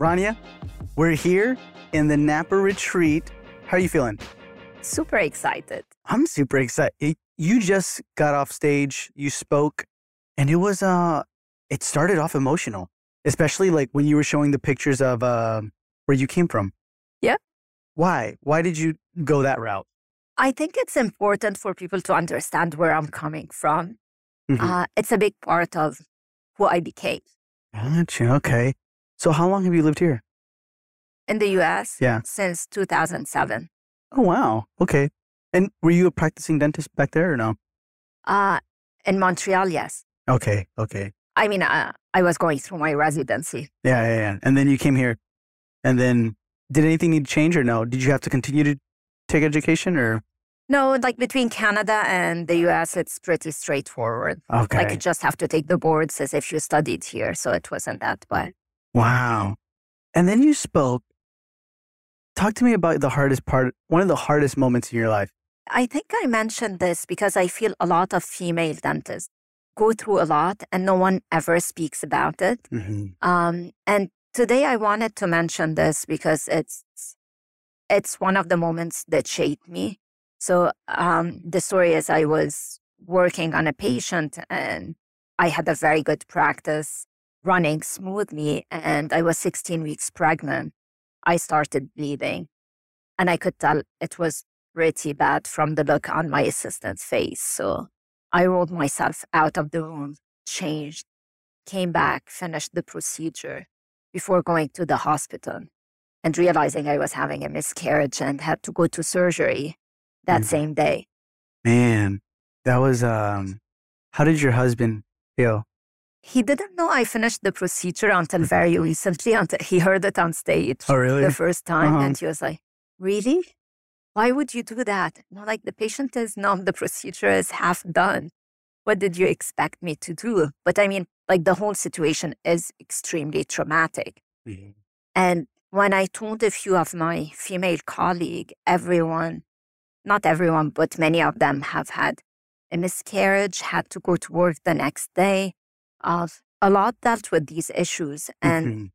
Rania, we're here in the Napa Retreat. How are you feeling? Super excited. I'm super excited. You just got off stage, you spoke, and it was uh it started off emotional, especially like when you were showing the pictures of uh where you came from. Yeah. Why? Why did you go that route? I think it's important for people to understand where I'm coming from. Mhm. Uh, it's a big part of who I became. Gotcha. Okay. So how long have you lived here? In the US Yeah. since 2007. Oh wow. Okay. And were you a practicing dentist back there or no? Uh, in Montreal, yes. Okay. Okay. I mean, uh, I was going through my residency. Yeah, yeah, yeah. And then you came here. And then did anything need to change or no? Did you have to continue to take education or No, like between Canada and the US, it's pretty straightforward. okay. Like you just have to take the boards as if you studied here. So it wasn't that bad. Wow. And then you spoke. Talk to me about the hardest part, one of the hardest moments in your life. I think I mentioned this because I feel a lot of female dentists go through a lot and no one ever speaks about it. Mm-hmm. Um, and today I wanted to mention this because it's it's one of the moments that shaped me. So um, the story is I was working on a patient and I had a very good practice running smoothly and I was 16 weeks pregnant. I started bleeding and I could tell it was pretty bad from the look on my assistant's face. So I rolled myself out of the room, changed, came back, finished the procedure before going to the hospital and realizing I was having a miscarriage and had to go to surgery that Mhm. same day. Man, that was um how did your husband feel? He didn't know I finished the procedure until very recently, until he heard it on stage Oh really? the first time. Uh-huh. And he was like, Really? Why would you do that? No, like the patient is numb, the procedure is half done. What did you expect me to do? But I mean, like the whole situation is extremely traumatic. Mhm. And when I told a few of my female colleagues, everyone, not everyone, but many of them have had a miscarriage, had to go to work the next day. Of a lot dealt with these issues, and Mhm.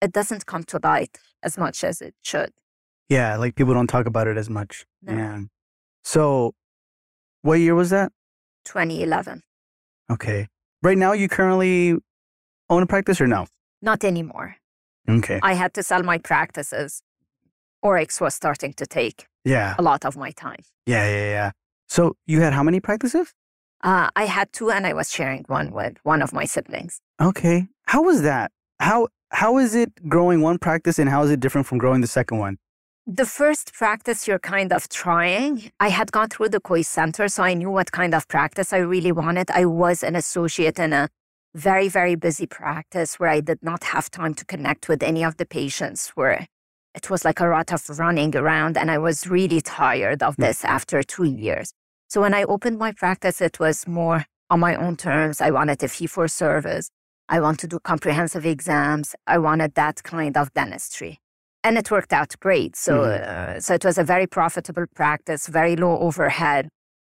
it doesn't come to light as much as it should. Yeah, like people don't talk about it as much. No. Yeah. So what year was that? 2011, Okay. Right now you currently own a practice or no? not anymore. Okay. I had to sell my practices. Oryx was starting to take Yeah. a lot of my time. Yeah, yeah, yeah. So you had how many practices? Uh, I had two, and I was sharing one with one of my siblings. Okay. How was that? How how is it growing one practice and how is it different from growing the second one? The first practice you're kind of trying, I had gone through the Kois Center, so I knew what kind of practice I really wanted. I was an associate in a very, very busy practice where I did not have time to connect with any of the patients, where it was like a lot of running around, and I was really tired of this after two years. So when I opened my practice, it was more on my own terms. I wanted a fee for service. I want to do comprehensive exams. I wanted that kind of dentistry and it worked out great. So, uh, so it was a very profitable practice, very low overhead.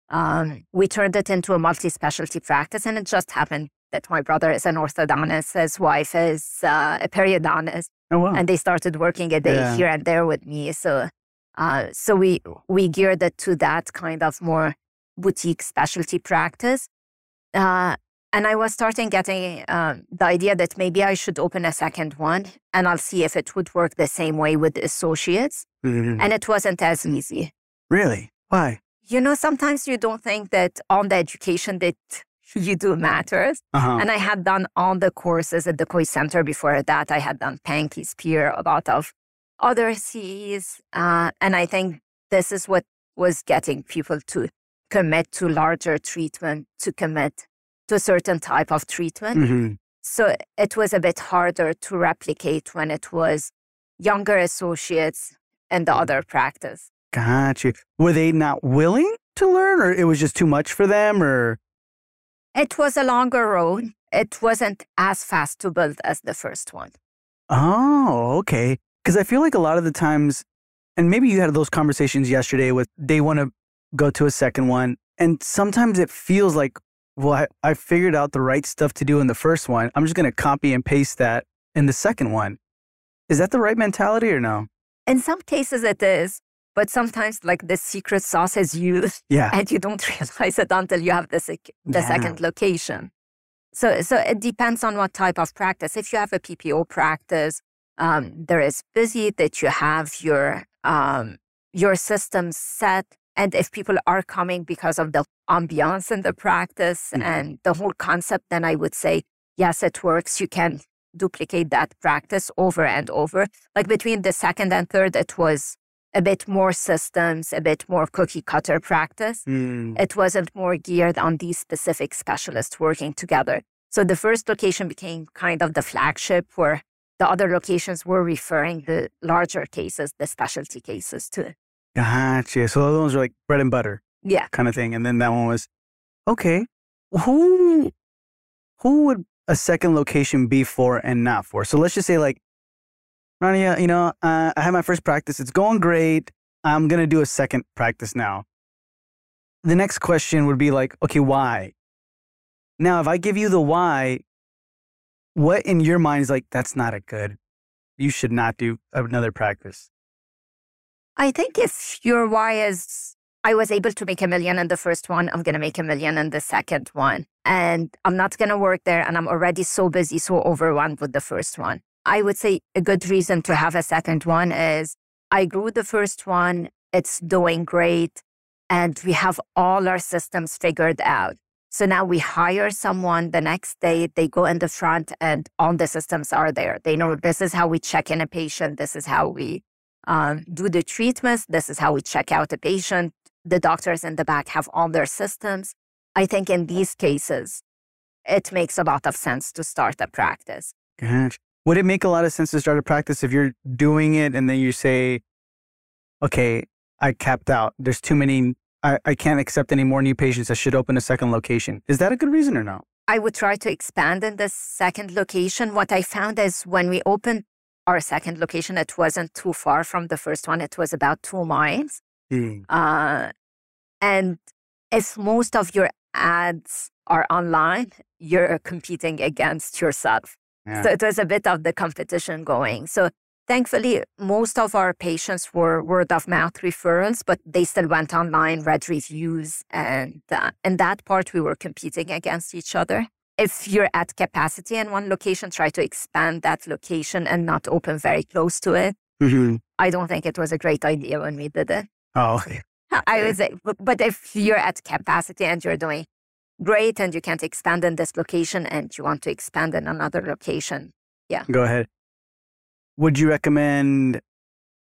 Um, we turned it into a multi-specialty practice, and it just happened that my brother is an orthodontist, his wife is uh, a periodontist, Oh wow. and they started working a day Yeah. here and there with me. So, uh, so we we geared it to that kind of more boutique specialty practice. Uh, and I was starting getting um, the idea that maybe I should open a second one, and I'll see if it would work the same way with associates. Mhm. And it wasn't as easy. Really? Why? You know, sometimes you don't think that all the education that you do matters. Uh-huh. And I had done all the courses at the Kois Center before that. I had done Pankey Spear, a lot of other CEs. Uh, and I think this is what was getting people to commit to larger treatment, to commit to a certain type of treatment. Mhm. So it was a bit harder to replicate when it was younger associates in the other practice. Got you. Were they not willing to learn or it was just too much for them or It was a longer road. It wasn't as fast to build as the first one. Oh, okay. Because I feel like a lot of the times, and maybe you had those conversations yesterday with they want to go to a second one. And sometimes it feels like, well, I, I figured out the right stuff to do in the first one. I'm just going to copy and paste that in the second one. Is that the right mentality or no? In some cases, it is. But sometimes, like the secret sauce is used, Yeah. and you don't realize it until you have the, sec- the Yeah. second location. So, so it depends on what type of practice. If you have a PPO practice, um, there is busy that you have your um, your system set, and if people are coming because of the ambiance in the practice Mhm. and the whole concept, then I would say yes, it works. You can duplicate that practice over and over. Like between the second and third, it was a bit more systems, a bit more cookie cutter practice Mm. it wasn't more geared on these specific specialists working together. So the first location became kind of the flagship where the other locations were referring the larger cases, the specialty cases to. Gotcha. So those are like bread and butter Yeah. kind of thing. And then that one was, okay, who who would a second location be for and not for? So let's just say like, Rania, you know, uh, I had my first practice. It's going great. I'm going to do a second practice now. The next question would be like, okay, why? Now, if I give you the why, what in your mind is like, that's not a good, you should not do another practice? I think if your why is, I was able to make a million in the first one, I'm going to make a million in the second one. And I'm not going to work there. And I'm already so busy, so overwhelmed with the first one. I would say a good reason to have a second one is I grew the first one, it's doing great, and we have all our systems figured out. So now we hire someone the next day, they go in the front, and all the systems are there. They know this is how we check in a patient, this is how we um, do the treatments, this is how we check out a patient. The doctors in the back have all their systems. I think in these cases, it makes a lot of sense to start a practice. Gotcha. Would it make a lot of sense to start a practice if you're doing it and then you say, okay, I capped out. There's too many, I, I can't accept any more new patients. I should open a second location. Is that a good reason or no? I would try to expand in the second location. What I found is when we opened our second location, it wasn't too far from the first one. It was about two miles. Uh, and if most of your ads are online, you're competing against yourself. Yeah. So it was a bit of the competition going. So thankfully, most of our patients were word of mouth referrals, but they still went online, read reviews, and uh, in that part, we were competing against each other. If you're at capacity in one location, try to expand that location and not open very close to it. Mhm. I don't think it was a great idea when we did it. Oh, okay. I would say, but- but if you're at capacity and you're doing great and you can't expand in this location and you want to expand in another location, yeah. Go ahead. Would you recommend,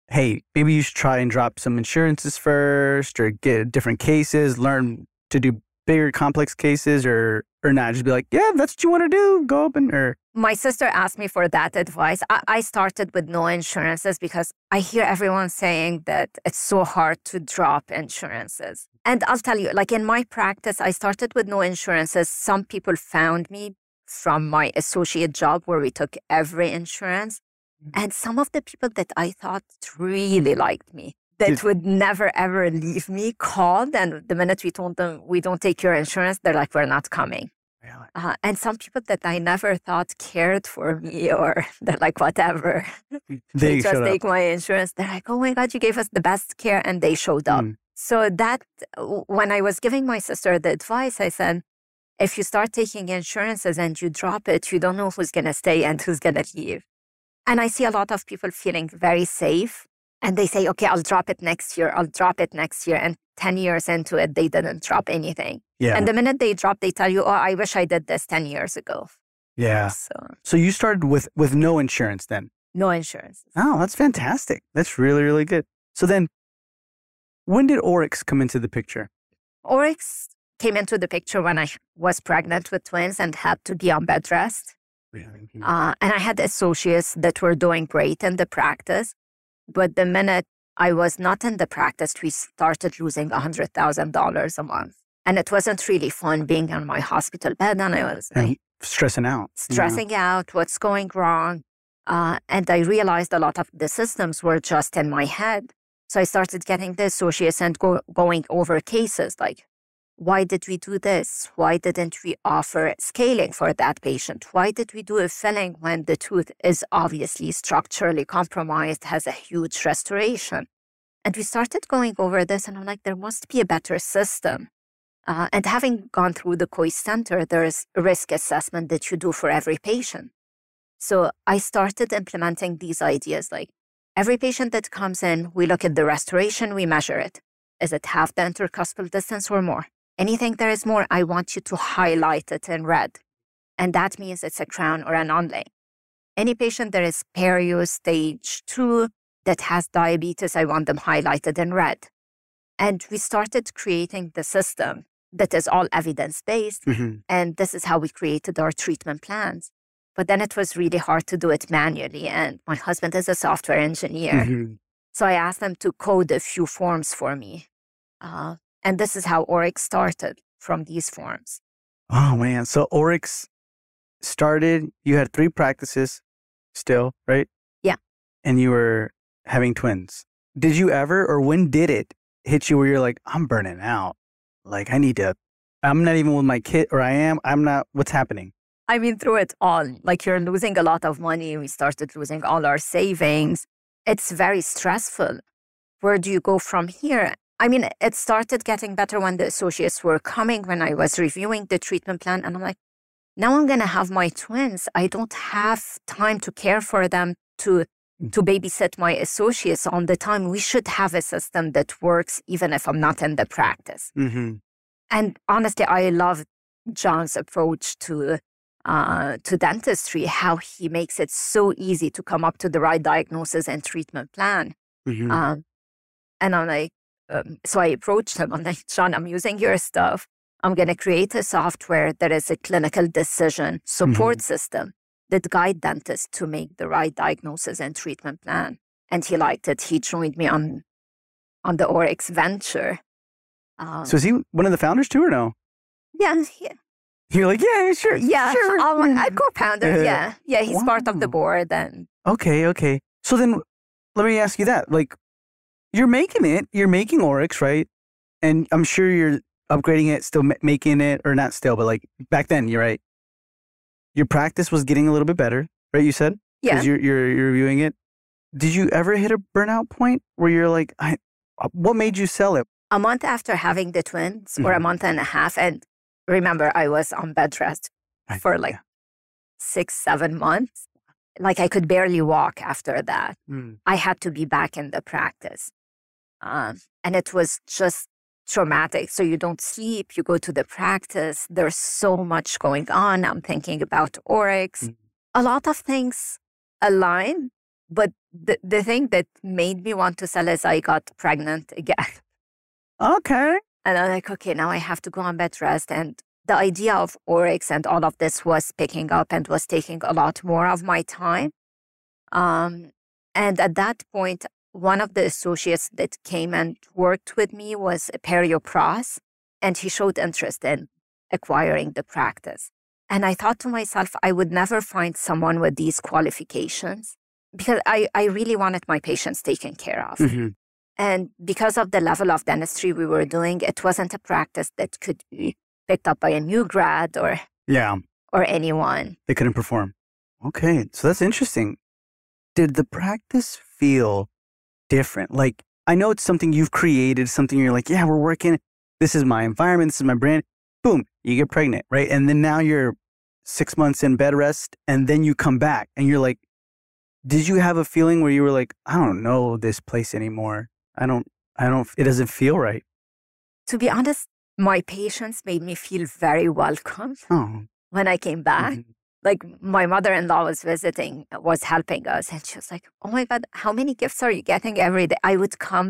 hey, maybe you should try and drop some insurances first or get different cases, learn to do bigger complex cases or or not? Just be like, yeah, that's what you want to do. Go open or my sister asked me for that advice. I, I started with no insurances because I hear everyone saying that it's so hard to drop insurances. And I'll tell you, like in my practice, I started with no insurances. Some people found me from my associate job where we took every insurance. Mm-hmm. And some of the people that I thought really liked me, that Did- would never ever leave me, called. And the minute we told them we don't take your insurance, they're like, we're not coming. Uh, and some people that I never thought cared for me or they're like, whatever. they, They just showed up. take my insurance. They're like, oh my God, you gave us the best care. And they showed up. Mm. So that, when I was giving my sister the advice, I said, if you start taking insurances and you drop it, you don't know who's going to stay and who's going to leave. And I see a lot of people feeling very safe and they say, okay, I'll drop it next year. I'll drop it next year. And 10 years into it, they didn't drop anything. Yeah. And the minute they drop, they tell you, oh, I wish I did this 10 years ago. yeah. So So you started with with no insurance then. no insurance. Oh, that's fantastic. That's really, really good. So then when did Oryx come into the picture? Oryx came into the picture when I was pregnant with twins and had to be on bed rest. Uh, and I had associates that were doing great in the practice. But the minute I was not in the practice, we started losing $100,000 a month. And it wasn't really fun being on my hospital bed. And I was like, stressing out. stressing out, what's going wrong. Uh, and I realized a lot of the systems were just in my head. So I started getting the associates and go, going over cases like, why did we do this? Why didn't we offer scaling for that patient? Why did we do a filling when the tooth is obviously structurally compromised, has a huge restoration? And we started going over this, and I'm like, there must be a better system. Uh, and having gone through the Kois Center, there's a risk assessment that you do for every patient. So I started implementing these ideas like every patient that comes in, we look at the restoration, we measure it. Is it half the intercuspal distance or more? Anything there is more, I want you to highlight it in red. And that means it's a crown or an onlay. Any patient that is perio stage two that has diabetes, I want them highlighted in red. And we started creating the system that is all evidence based. Mm-hmm. And this is how we created our treatment plans. But then it was really hard to do it manually. And my husband is a software engineer. Mm-hmm. So I asked them to code a few forms for me. Uh, and this is how Oryx started from these forms. Oh man. So Oryx started, you had three practices still, right? Yeah. And you were having twins. Did you ever or when did it hit you where you're like, I'm burning out? Like I need to I'm not even with my kid or I am, I'm not what's happening? I mean, through it all, like you're losing a lot of money. We started losing all our savings. It's very stressful. Where do you go from here? I mean, it started getting better when the associates were coming, when I was reviewing the treatment plan. And I'm like, now I'm going to have my twins. I don't have time to care for them, to, to babysit my associates on the time. We should have a system that works even if I'm not in the practice. Mm-hmm. And honestly, I love John's approach to uh, to dentistry, how he makes it so easy to come up to the right diagnosis and treatment plan. Mm-hmm. Um, and I'm like, um, so I approached him. and like, John, I'm using your stuff. I'm going to create a software that is a clinical decision support system that guide dentists to make the right diagnosis and treatment plan. And he liked it. He joined me on on the Oryx venture. Um, so is he one of the founders too or no? yeah, yeah, You're like, yeah, sure. yeah. Sure. Um, I co-founder. Yeah. Yeah, yeah. He's part of the board, and Okay, okay. So then let me ask you that. Like you're making it, you're making Oryx, right? And I'm sure you're upgrading it, still making it or not still, but like back then, you're right. Your practice was getting a little bit better, right? You said? yeah. Because you're, you're you're reviewing it. Did you ever hit a burnout point where you're like, I, uh, what made you sell it? a month after having the twins, or a Mhm. month and a half, and remember, I was on bed rest I- for like yeah. six, seven months. Like I could barely walk after that. Mm. I had to be back in the practice. Um, and it was just traumatic. So you don't sleep, you go to the practice. There's so much going on. I'm thinking about Oryx. Mm. A lot of things align. But the, the thing that made me want to sell is I got pregnant again. Okay. And I'm like, okay, now I have to go on bed rest. And the idea of Oryx and all of this was picking up and was taking a lot more of my time. Um, and at that point, one of the associates that came and worked with me was a periopros, and he showed interest in acquiring the practice. And I thought to myself, I would never find someone with these qualifications because I, I really wanted my patients taken care of. Mhm. And because of the level of dentistry we were doing, it wasn't a practice that could be picked up by a new grad or Yeah. or anyone. They couldn't perform. Okay, so that's interesting. Did the practice feel different? Like, I know it's something you've created, something you're like, yeah, we're working. This is my environment. This is my brand. Boom, you get pregnant, right? And then now you're six months in bed rest, and then you come back, and you're like, did you have a feeling where you were like, I don't know this place anymore. I don't, I don't. It doesn't feel right. To be honest, my patients made me feel very welcome Oh, when I came back. mhm. Like my mother-in-law was visiting, was helping us, and she was like, "Oh my God, how many gifts are you getting every day?" I would come.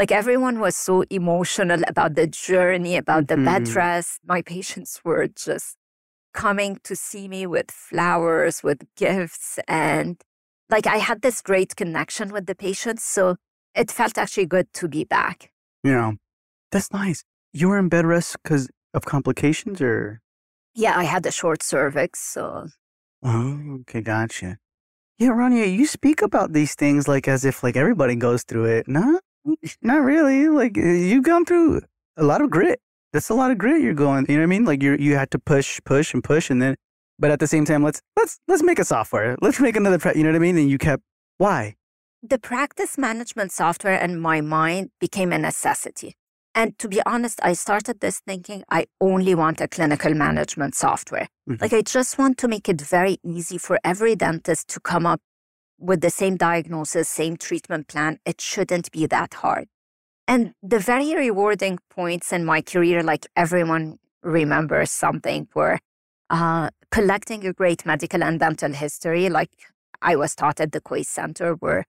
Like everyone was so emotional about the journey, about the bed Mhm. rest. My patients were just coming to see me with flowers, with gifts, and like I had this great connection with the patients. So it felt actually good to be back. yeah, that's nice. You were in bed rest because of complications, or Yeah, I had a short cervix, so Oh, okay, gotcha. Yeah, Rania, you speak about these things like as if like everybody goes through it. No, not really. Like uh, you've gone through a lot of grit. that's a lot of grit you're going. You know what I mean? Like you you had to push, push, and push, and then, but at the same time, let's let's let's make a software. Let's make another. Pre- you know what I mean? And you kept why? The practice management software in my mind became a necessity. And to be honest, I started this thinking I only want a clinical management software. Mhm. Like, I just want to make it very easy for every dentist to come up with the same diagnosis, same treatment plan. It shouldn't be that hard. And the very rewarding points in my career, like everyone remembers something, were uh, collecting a great medical and dental history, like I was taught at the Kois Center, where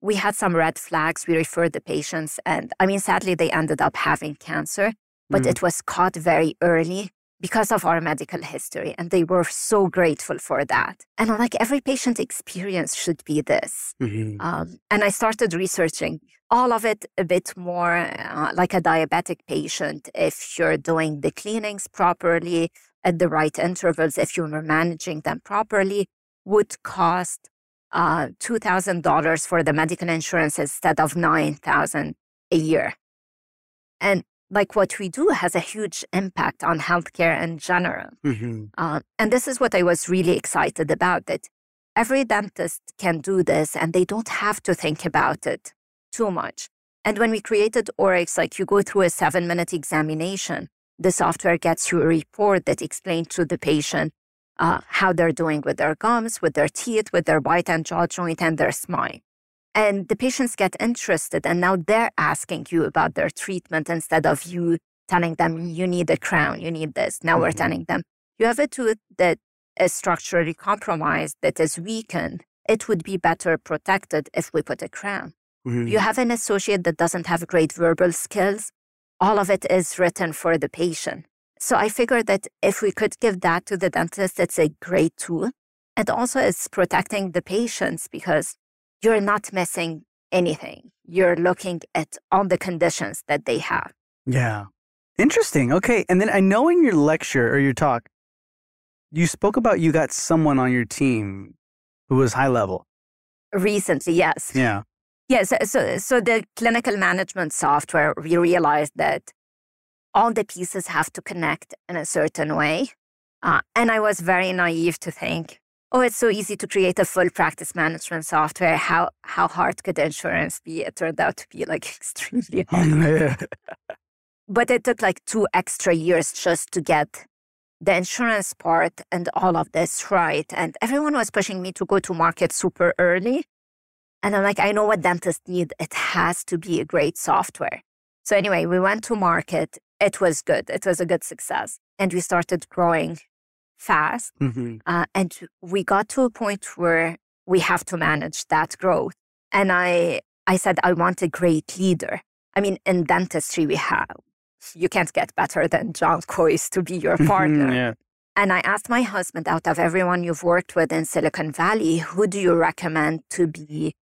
we had some red flags. We referred the patients, and I mean, sadly, they ended up having cancer, but Mhm. it was caught very early because of our medical history, and they were so grateful for that. And I'm like, every patient experience should be this. Mhm. Um, and I started researching all of it a bit more uh, like a diabetic patient. If you're doing the cleanings properly at the right intervals, if you're managing them properly, would cost uh, $2,000 for the medical insurance instead of 9000 a year. And like what we do has a huge impact on healthcare in general. Mhm. Uh, and this is what I was really excited about that every dentist can do this and they don't have to think about it too much. And when we created Oryx, like you go through a seven minute examination, the software gets you a report that explains to the patient uh, how they're doing with their gums, with their teeth, with their bite and jaw joint, and their spine. And the patients get interested, and now they're asking you about their treatment instead of you telling them, you need a crown, you need this. Now we're Mhm. telling them, you have a tooth that is structurally compromised, that is weakened. It would be better protected if we put a crown. Mhm. You have an associate that doesn't have great verbal skills. All of it is written for the patient. So I figured that if we could give that to the dentist, it's a great tool. And also it's protecting the patients because you're not missing anything. You're looking at all the conditions that they have. Yeah. Interesting. Okay. And then I know in your lecture or your talk, you spoke about you got someone on your team who was high level. Recently, yes. Yeah. Yes. So, so, so the clinical management software, we realized that all the pieces have to connect in a certain way. Uh, and I was very naive to think, oh, it's so easy to create a full practice management software. How how hard could insurance be? It turned out to be like extremely hard. But it took like two extra years just to get the insurance part and all of this right. And everyone was pushing me to go to market super early. And I'm like, I know what dentists need. It has to be a great software. So anyway, we went to market. It was good. It was a good success. And we started growing fast. Mhm. Uh, and we got to a point where we have to manage that growth. And I, I said, I want a great leader. I mean, in dentistry, we have, you can't get better than John Kois to be your partner. yeah. And I asked my husband, out of everyone you've worked with in Silicon Valley, who do you recommend to be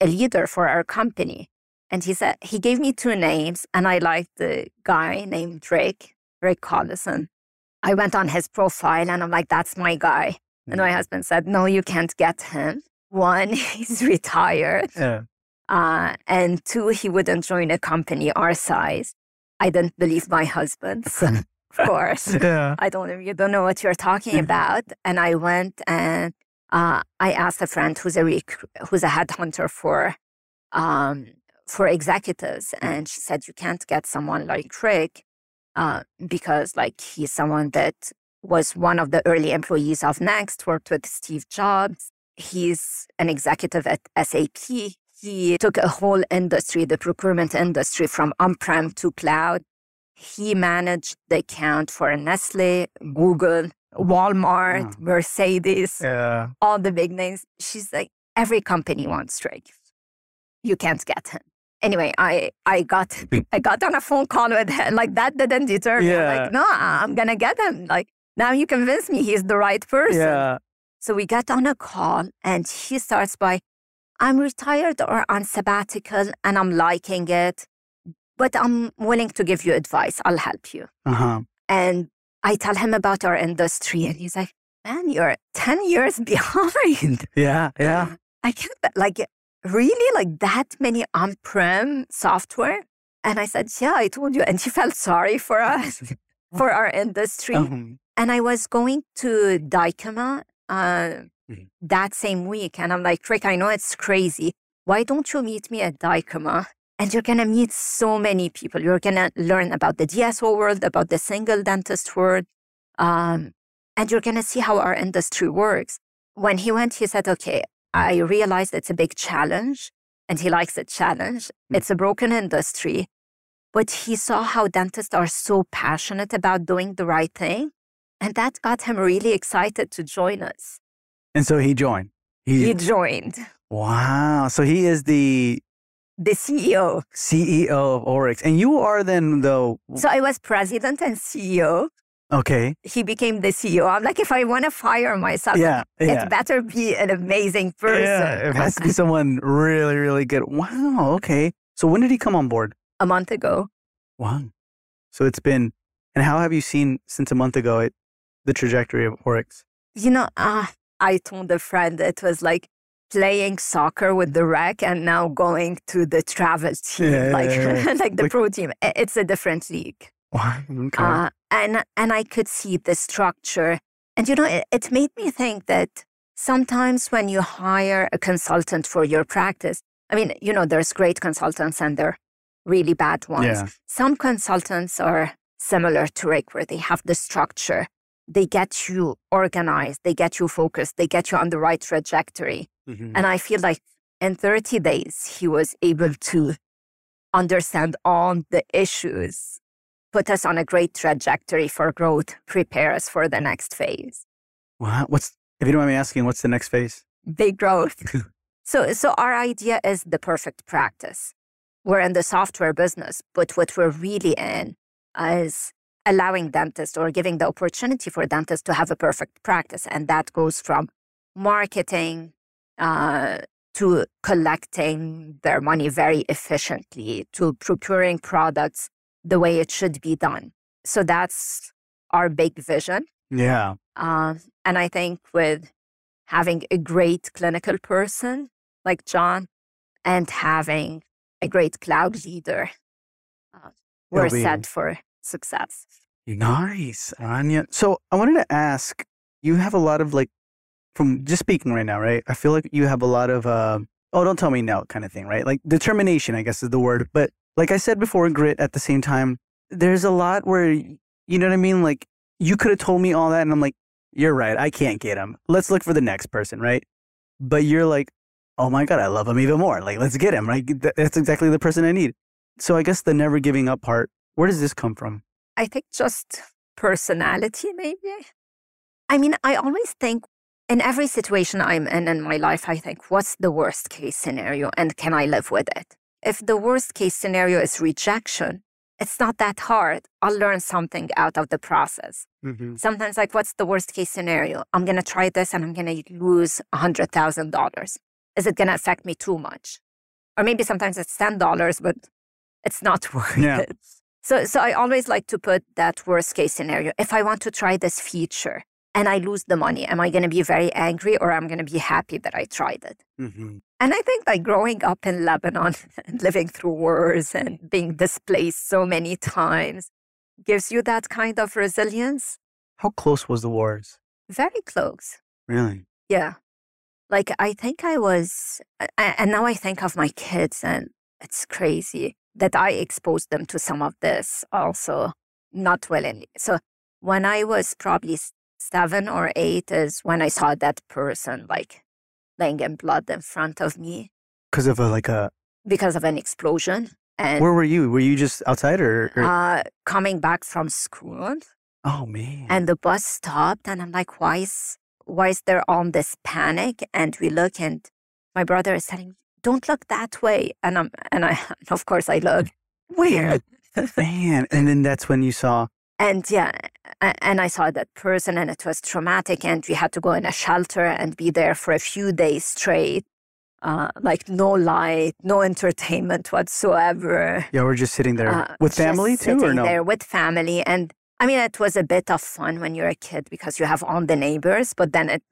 a leader for our company? And he said, he gave me two names, and I liked the guy named Rick, Rick Collison. I went on his profile and I'm like, that's my guy. And my husband said, no, you can't get him. One, he's retired. Yeah. Uh, and two, he wouldn't join a company our size. I didn't believe my husband, of course. Yeah. I don't you don't know what you're talking about. And I went and uh, I asked a friend who's a rec- who's a headhunter for um, for executives, and she said you can't get someone like Rick uh, because like he's someone that was one of the early employees of Next, worked with Steve Jobs. He's an executive at SAP. He took a whole industry, the procurement industry, from on-prem to cloud. He managed the account for Nestle, Google, Walmart, Wow. Mercedes, Yeah. all the big names. She's like, every company wants Drake. You can't get him. Anyway, I I got I got on a phone call with him. Like that didn't deter me. I'm Yeah. like, no, I'm gonna get him. Like now you convince me he's the right person. Yeah. So we get on a call and he starts by, I'm retired or on sabbatical and I'm liking it, but I'm willing to give you advice. I'll help you. Uh huh. And I tell him about our industry and he's like, man, you're 10 years behind. Yeah. Yeah. I can't, like, really, like that many on prem software? And I said, Yeah, I told you. And he felt sorry for us, for our industry. Um, And I was going to Dykema uh, Mhm. that same week. And I'm like, Rick, I know it's crazy. Why don't you meet me at Dykema? And you're going to meet so many people. You're going to learn about the DSO world, about the single dentist world. Um, and you're going to see how our industry works. When he went, he said, Okay, I realized it's a big challenge. And he likes a challenge. Mm. It's a broken industry. But he saw how dentists are so passionate about doing the right thing. And that got him really excited to join us. and so he joined. He, He joined wow. So he is the the CEO. CEO of Oryx, and you are then though. So I was president and CEO. Okay. He became the CEO. I'm like, if I want to fire myself, Yeah. Yeah. it better be an amazing person. Yeah. It has to be someone really, really good. Wow. Okay. So when did he come on board? A month ago. Wow. So it's been, and how have you seen since a month ago it, the trajectory of Oryx? You know, uh, I told a friend it was like playing soccer with the rec and now going to the travel team, Yeah, yeah, like, yeah. like the Like- pro team. It's a different league. Wow. Okay. Uh, and and I could see the structure, and you know, it, it made me think that sometimes when you hire a consultant for your practice, I mean, you know, there's great consultants and there are really bad ones. Yeah. Some consultants are similar to Rick, where they have the structure. They get you organized, they get you focused, they get you on the right trajectory. Mhm. And I feel like in 30 days, he was able to understand all the issues, put us on a great trajectory for growth, prepare us for the next phase. Wow. What's, if you don't mind me asking, what's the next phase? Big growth. so, so our idea is the perfect practice. We're in the software business, but what we're really in is allowing dentists or giving the opportunity for dentists to have a perfect practice. And that goes from marketing uh, to collecting their money very efficiently to procuring products the way it should be done. So that's our big vision. Yeah. Uh, and I think with having a great clinical person like John and having a great cloud leader, uh, we're be- set for success. Nice, Rania. So I wanted to ask, you have a lot of like, from just speaking right now, right? I feel like you have a lot of, uh, oh, don't tell me no kind of thing, right? Like determination, I guess is the word. But like I said before, grit at the same time, there's a lot where, you know what I mean? Like you could have told me all that and I'm like, you're right. I can't get him. Let's look for the next person, right? But you're like, oh my God, I love him even more. Like, let's get him, right? That's exactly the person I need. So I guess the never giving up part, where does this come from? I think just personality, maybe. I mean, I always think in every situation I'm in in my life, I think, what's the worst case scenario and can I live with it? If the worst case scenario is rejection, it's not that hard. I'll learn something out of the process. Mm-hmm. Sometimes, like, what's the worst case scenario? I'm going to try this and I'm going to lose $100,000. Is it going to affect me too much? Or maybe sometimes it's $10, but it's not worth Yeah. it. So, so I always like to put that worst case scenario. If I want to try this feature and I lose the money, am I going to be very angry or am I'm going to be happy that I tried it? Mm-hmm. And I think like growing up in Lebanon and living through wars and being displaced so many times gives you that kind of resilience. How close was the wars? Very close. Really? Yeah. Like I think I was, and now I think of my kids and it's crazy that I exposed them to some of this also, not willingly. So when I was probably seven or eight is when I saw that person like laying in blood in front of me Because of a, like a. because of an explosion. And Where were you? Were you just outside or? or uh, coming back from school, oh man. and the bus stopped, and I'm like, why is why is there all this panic? And we look, and my brother is telling, "Don't look that way," and I'm and I of course I look where, man. And then that's when you saw. And yeah, and I saw that person, and it was traumatic, and we had to go in a shelter and be there for a few days straight. Uh, like no light, no entertainment whatsoever. Yeah, we're just sitting there Uh, with family too, or sitting no? There with family, and I mean, it was a bit of fun when you're a kid because you have all the neighbors, but then it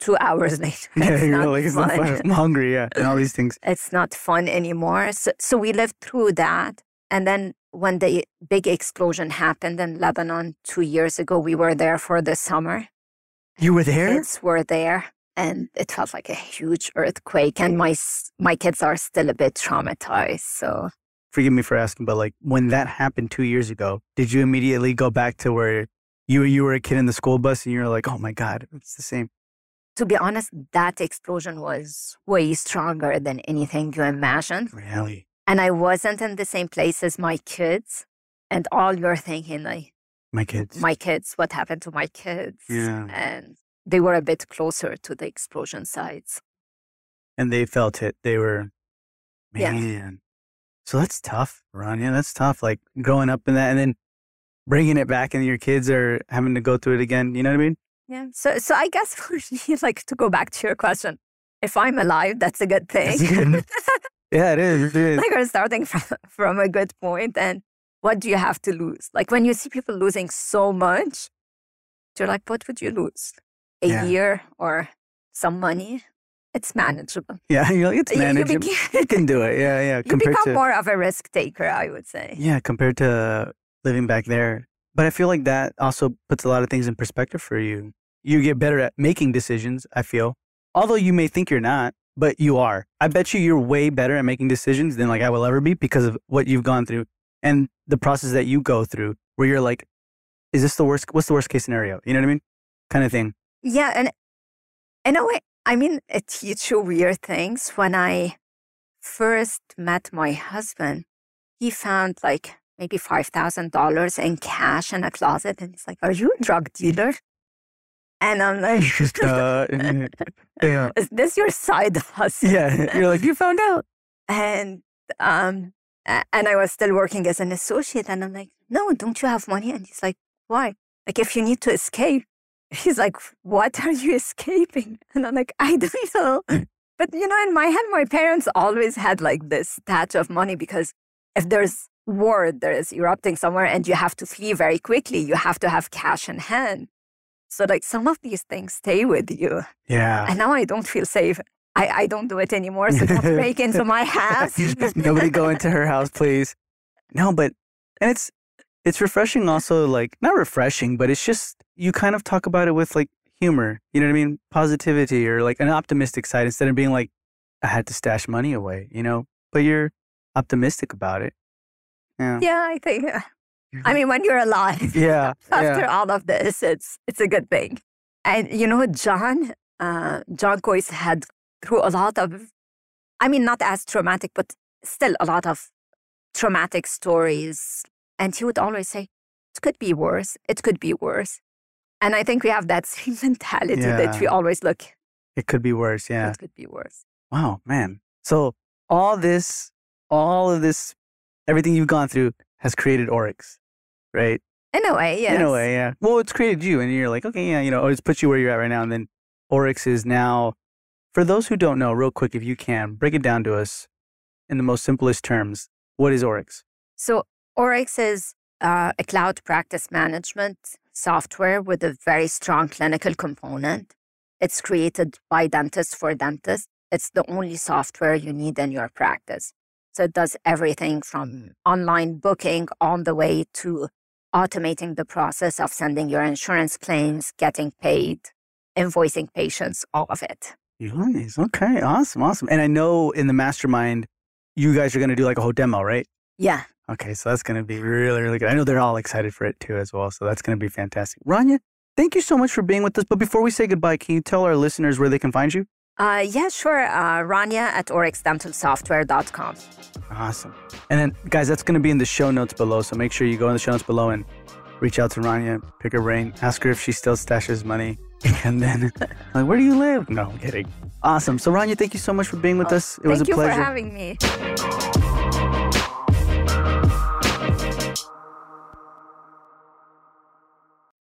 two hours later, Yeah, you're not like, it's fun. not fun. I'm hungry. Yeah, and all these things. It's not fun anymore. So, so we lived through that, And then when the big explosion happened in Lebanon two years ago, we were there for the summer. You were there? Kids were there, and it felt like a huge earthquake. And my my kids are still a bit traumatized. So Forgive me for asking, but like when that happened two years ago, did you immediately go back to where you you were a kid in the school bus and you're like, oh my god, it's the same? to be honest, that explosion was way stronger than anything you imagined. Really? And I wasn't in the same place as my kids. And all you're thinking, like, My kids. my kids, what happened to my kids? Yeah. And they were a bit closer to the explosion sites. and they felt it. They were, Yeah. man. So that's tough, Rania. That's tough. Like growing up in that and then bringing it back, and your kids are having to go through it again. You know what I mean? Yeah. So, so I guess for me, like to go back to your question, if I'm alive, that's a good thing. That's good. Yeah, it is. It is. like we're starting from, from a good point and what do you have to lose like when you see people losing so much you're like what would you lose a Yeah. year or some money it's manageable Yeah, you're like, it's You- you manageable. became- You can do it. Yeah, yeah. you Compared become to more of a risk taker i would say yeah, compared to living back there. But I feel like that also puts a lot of things in perspective for you. You get better at making decisions. I feel, although you may think you're not, but you are. I bet you you're way better at making decisions than like I will ever be because of what you've gone through and the process that you go through, where you're like, is this the worst? What's the worst case scenario? You know what I mean? Kind of thing. yeah and in a way i mean it teaches you weird things when i first met my husband he found like maybe $5000 in cash in a closet and he's like are you a drug dealer and i'm like Uh, yeah, is this your side hustle? yeah. You're like you found out. And um, and I was still working as an associate, and I'm like, no, don't you have money? And he's like, why? Like, if you need to escape, he's like, what are you escaping? And I'm like, I don't know. But you know, in my head, my parents always had like this stash of money because if there's war, there is erupting somewhere, and you have to flee very quickly, you have to have cash in hand. So like some of these things stay with you. Yeah. And now I don't feel safe. I, I don't do it anymore. So don't break into my house. Nobody go into her house, please. No, but and it's it's refreshing also like not refreshing, but it's just you kind of talk about it with like humor. You know what I mean? Positivity or like an optimistic side instead of being like, I had to stash money away, you know? But you're optimistic about it. Yeah. yeah, I think. I mean, when you're alive Yeah. after yeah. all of this, it's it's a good thing. And you know, John, uh, John Kois had through a lot of, I mean, not as traumatic, but still a lot of traumatic stories. And he would always say, "It could be worse. It could be worse." And I think we have that same mentality that we always look. It could be worse. Yeah. It could be worse. Wow, man. So all this, all of this, everything you've gone through has created Oryx, right? In a way, yes. In a way, yeah. Well, it's created you, and you're like, okay, yeah, you know, it's put you where you're at right now. And then Oryx is now, for those who don't know, real quick, if you can, break it down to us in the most simplest terms. What is Oryx? So Oryx is uh, a cloud practice management software with a very strong clinical component. It's created by dentists for dentists. It's the only software you need in your practice. So it does everything from online booking on the way to automating the process of sending your insurance claims, getting paid, invoicing patients, all of it. Nice. Okay. Awesome. Awesome. And I know in the mastermind, you guys are going to do like a whole demo, right? Yeah. Okay. So that's going to be really, really good. I know they're all excited for it too, as well. So that's going to be fantastic. Rania, thank you so much for being with us. But before we say goodbye, can you tell our listeners where they can find you? Uh, yeah, sure. Uh, Rania at oryxdentalsoftware.com. Awesome. And then, guys, that's going to be in the show notes below. So make sure you go in the show notes below and reach out to Rania, pick her brain, ask her if she still stashes money. And then, like, where do you live? No, I'm kidding. Awesome. So, Rania, thank you so much for being with us. It was Thank a you pleasure. for having me.